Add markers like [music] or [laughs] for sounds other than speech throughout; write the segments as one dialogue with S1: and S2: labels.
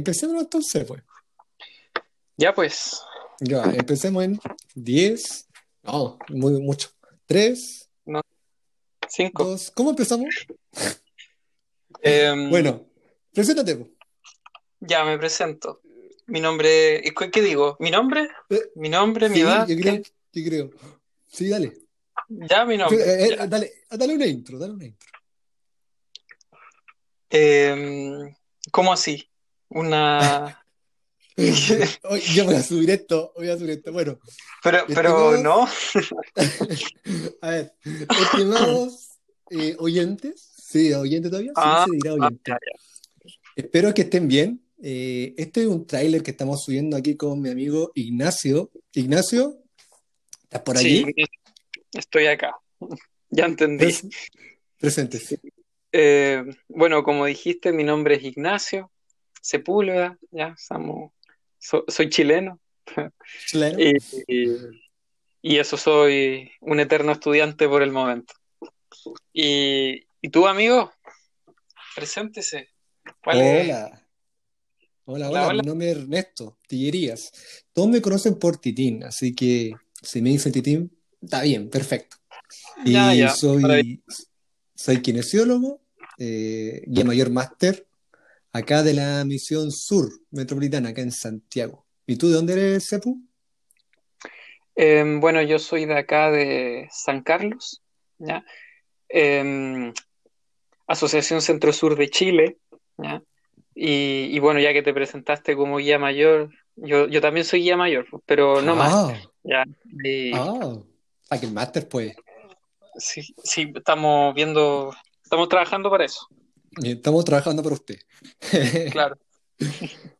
S1: empecemos entonces, pues.
S2: Ya pues.
S1: Ya, empecemos en 10. No, muy mucho. 3.
S2: No. 5.
S1: 2. ¿Cómo empezamos?
S2: Em,
S1: Bueno, preséntate.
S2: Ya me presento. Mi nombre. ¿qué digo? ¿Mi nombre?
S1: Eh,
S2: ¿Mi nombre? ¿Mi
S1: Sí,
S2: edad?
S1: yo creo, yo creo. Sí, dale.
S2: Ya, mi nombre.
S1: Eh, eh,
S2: ya.
S1: dale, dale una intro, dale una intro.
S2: Em, ¿cómo así? Una. [laughs]
S1: Yo voy a subir esto, voy a subir esto. Bueno,
S2: Pero, pero no. [laughs]
S1: a ver, estimados eh, oyentes, sí, oyentes todavía, sí,
S2: Ah,
S1: se dirá
S2: ah,
S1: oyente.
S2: ya,
S1: Espero que estén bien. Eh, este es un tráiler que estamos subiendo aquí con mi amigo Ignacio. Ignacio, ¿estás por allí?
S2: Sí, estoy acá. [laughs] Ya entendí.
S1: Pres- Presentes.
S2: Eh, bueno, como dijiste, mi nombre es Ignacio Sepúlveda, ya estamos, so- soy chileno
S1: Chileno. [laughs]
S2: y, y- y eso soy un eterno estudiante por el momento. Y, y tú, amigo, preséntese. ¿Cuál es?
S1: Hola. Hola,
S2: Hola,
S1: hola,
S2: hola.
S1: mi nombre es Ernesto Tillerías. Todos me conocen por Titín, así que si me dicen Titín, está bien, perfecto. Y
S2: Ya, ya,
S1: soy, soy kinesiólogo, eh, guía mayor máster, acá de la misión sur metropolitana, acá en Santiago. ¿Y tú de dónde eres, Sepu?
S2: Em, bueno, yo soy de acá de San Carlos, ¿ya? Em, Asociación Centro Sur de Chile, ¿ya? Y, y bueno, ya que te presentaste como guía mayor, yo, yo también soy guía mayor, pero no más,
S1: Ah,
S2: ¿ya? Y
S1: ah, ah, que el máster, pues.
S2: sí, sí, estamos viendo, estamos trabajando para eso,
S1: Estamos trabajando para usted.
S2: Claro. [laughs]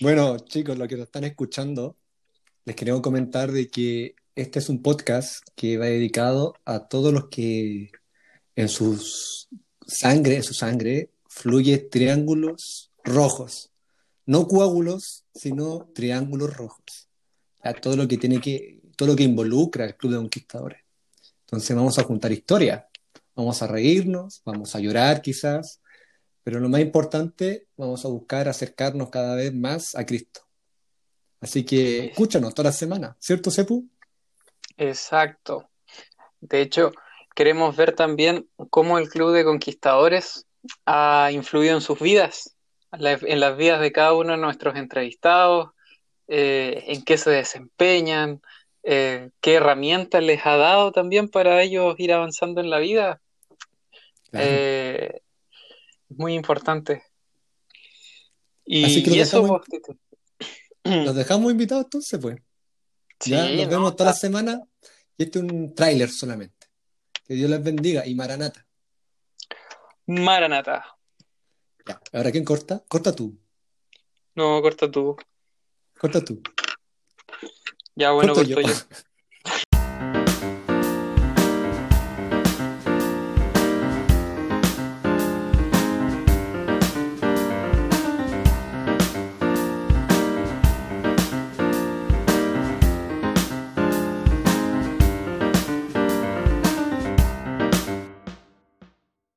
S1: Bueno, chicos, los que nos están escuchando, les queremos comentar de que este es un podcast que va dedicado a todos los que en sus sangre, en su sangre, fluye triángulos rojos. No coágulos, sino triángulos rojos. A todo lo que tiene que, todo lo que involucra el Club de Conquistadores. Entonces vamos a juntar historias, vamos a reírnos, vamos a llorar quizás, pero lo más importante, vamos a buscar acercarnos cada vez más a Cristo. Así que escúchanos toda la semana, ¿cierto, Sepu?
S2: Exacto. De hecho, queremos ver también cómo el Club de Conquistadores ha influido en sus vidas, en la- en las vidas de cada uno de nuestros entrevistados, eh, en qué se desempeñan, eh, qué herramientas les ha dado también para ellos ir avanzando en la vida.
S1: Claro.
S2: Eh, muy importante. Y,
S1: Así que
S2: y eso,
S1: dejamos-. [clears throat] Los dejamos invitados entonces, pues. Ya
S2: Sí,
S1: nos
S2: no,
S1: vemos toda la semana y este es un tráiler solamente. Que Dios les bendiga y Maranata.
S2: Maranata.
S1: Ya. Ahora, ¿quién corta? Corta tú.
S2: No, corta tú.
S1: Corta tú.
S2: Ya, bueno,
S1: Corto
S2: corto
S1: yo.
S2: yo. [laughs]